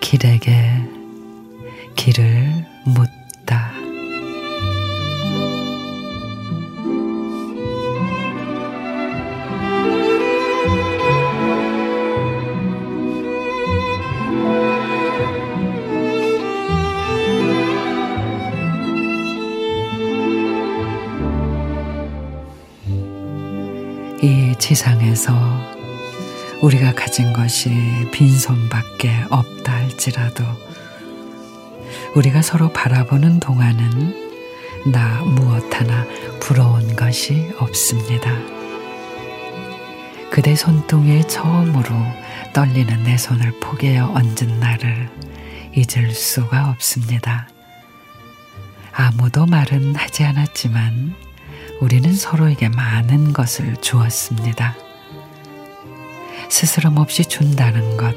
길에게 길을 묻다. 이 지상에서 우리가 가진 것이 빈손밖에 없다 할지라도 우리가 서로 바라보는 동안은 나 무엇 하나 부러운 것이 없습니다. 그대 손등에 처음으로 떨리는 내 손을 포개어 얹은 날을 잊을 수가 없습니다. 아무도 말은 하지 않았지만 우리는 서로에게 많은 것을 주었습니다. 스스럼 없이 준다는 것,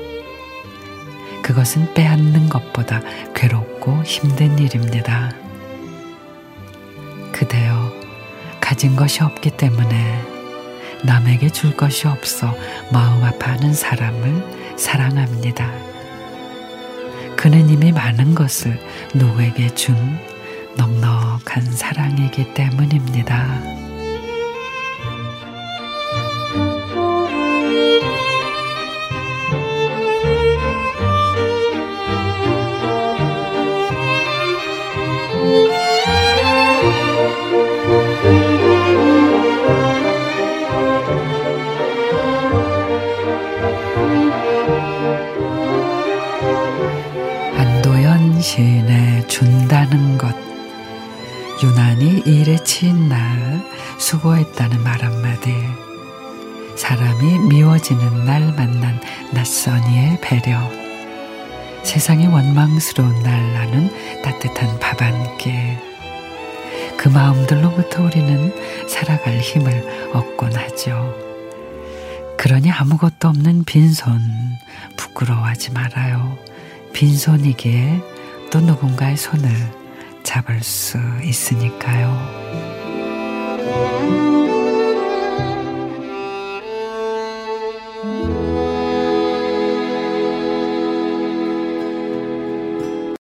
그것은 빼앗는 것보다 괴롭고 힘든 일입니다. 그대여, 가진 것이 없기 때문에 남에게 줄 것이 없어 마음 아파하는 사람을 사랑합니다. 그는 이미 많은 것을 누구에게 준 넉넉한 사랑이기 때문입니다. 안도연 시인의 준다는 것 유난히 일에 치인 날 수고했다는 말 한마디 사람이 미워지는 날 만난 낯선 이의 배려 세상이 원망스러운 날 나는 따뜻한 밥 한 끼 그 마음들로부터 우리는 살아갈 힘을 얻곤 하죠. 그러니 아무것도 없는 빈손 부끄러워하지 말아요. 빈손이기에 또 누군가의 손을 잡을 수 있으니까요.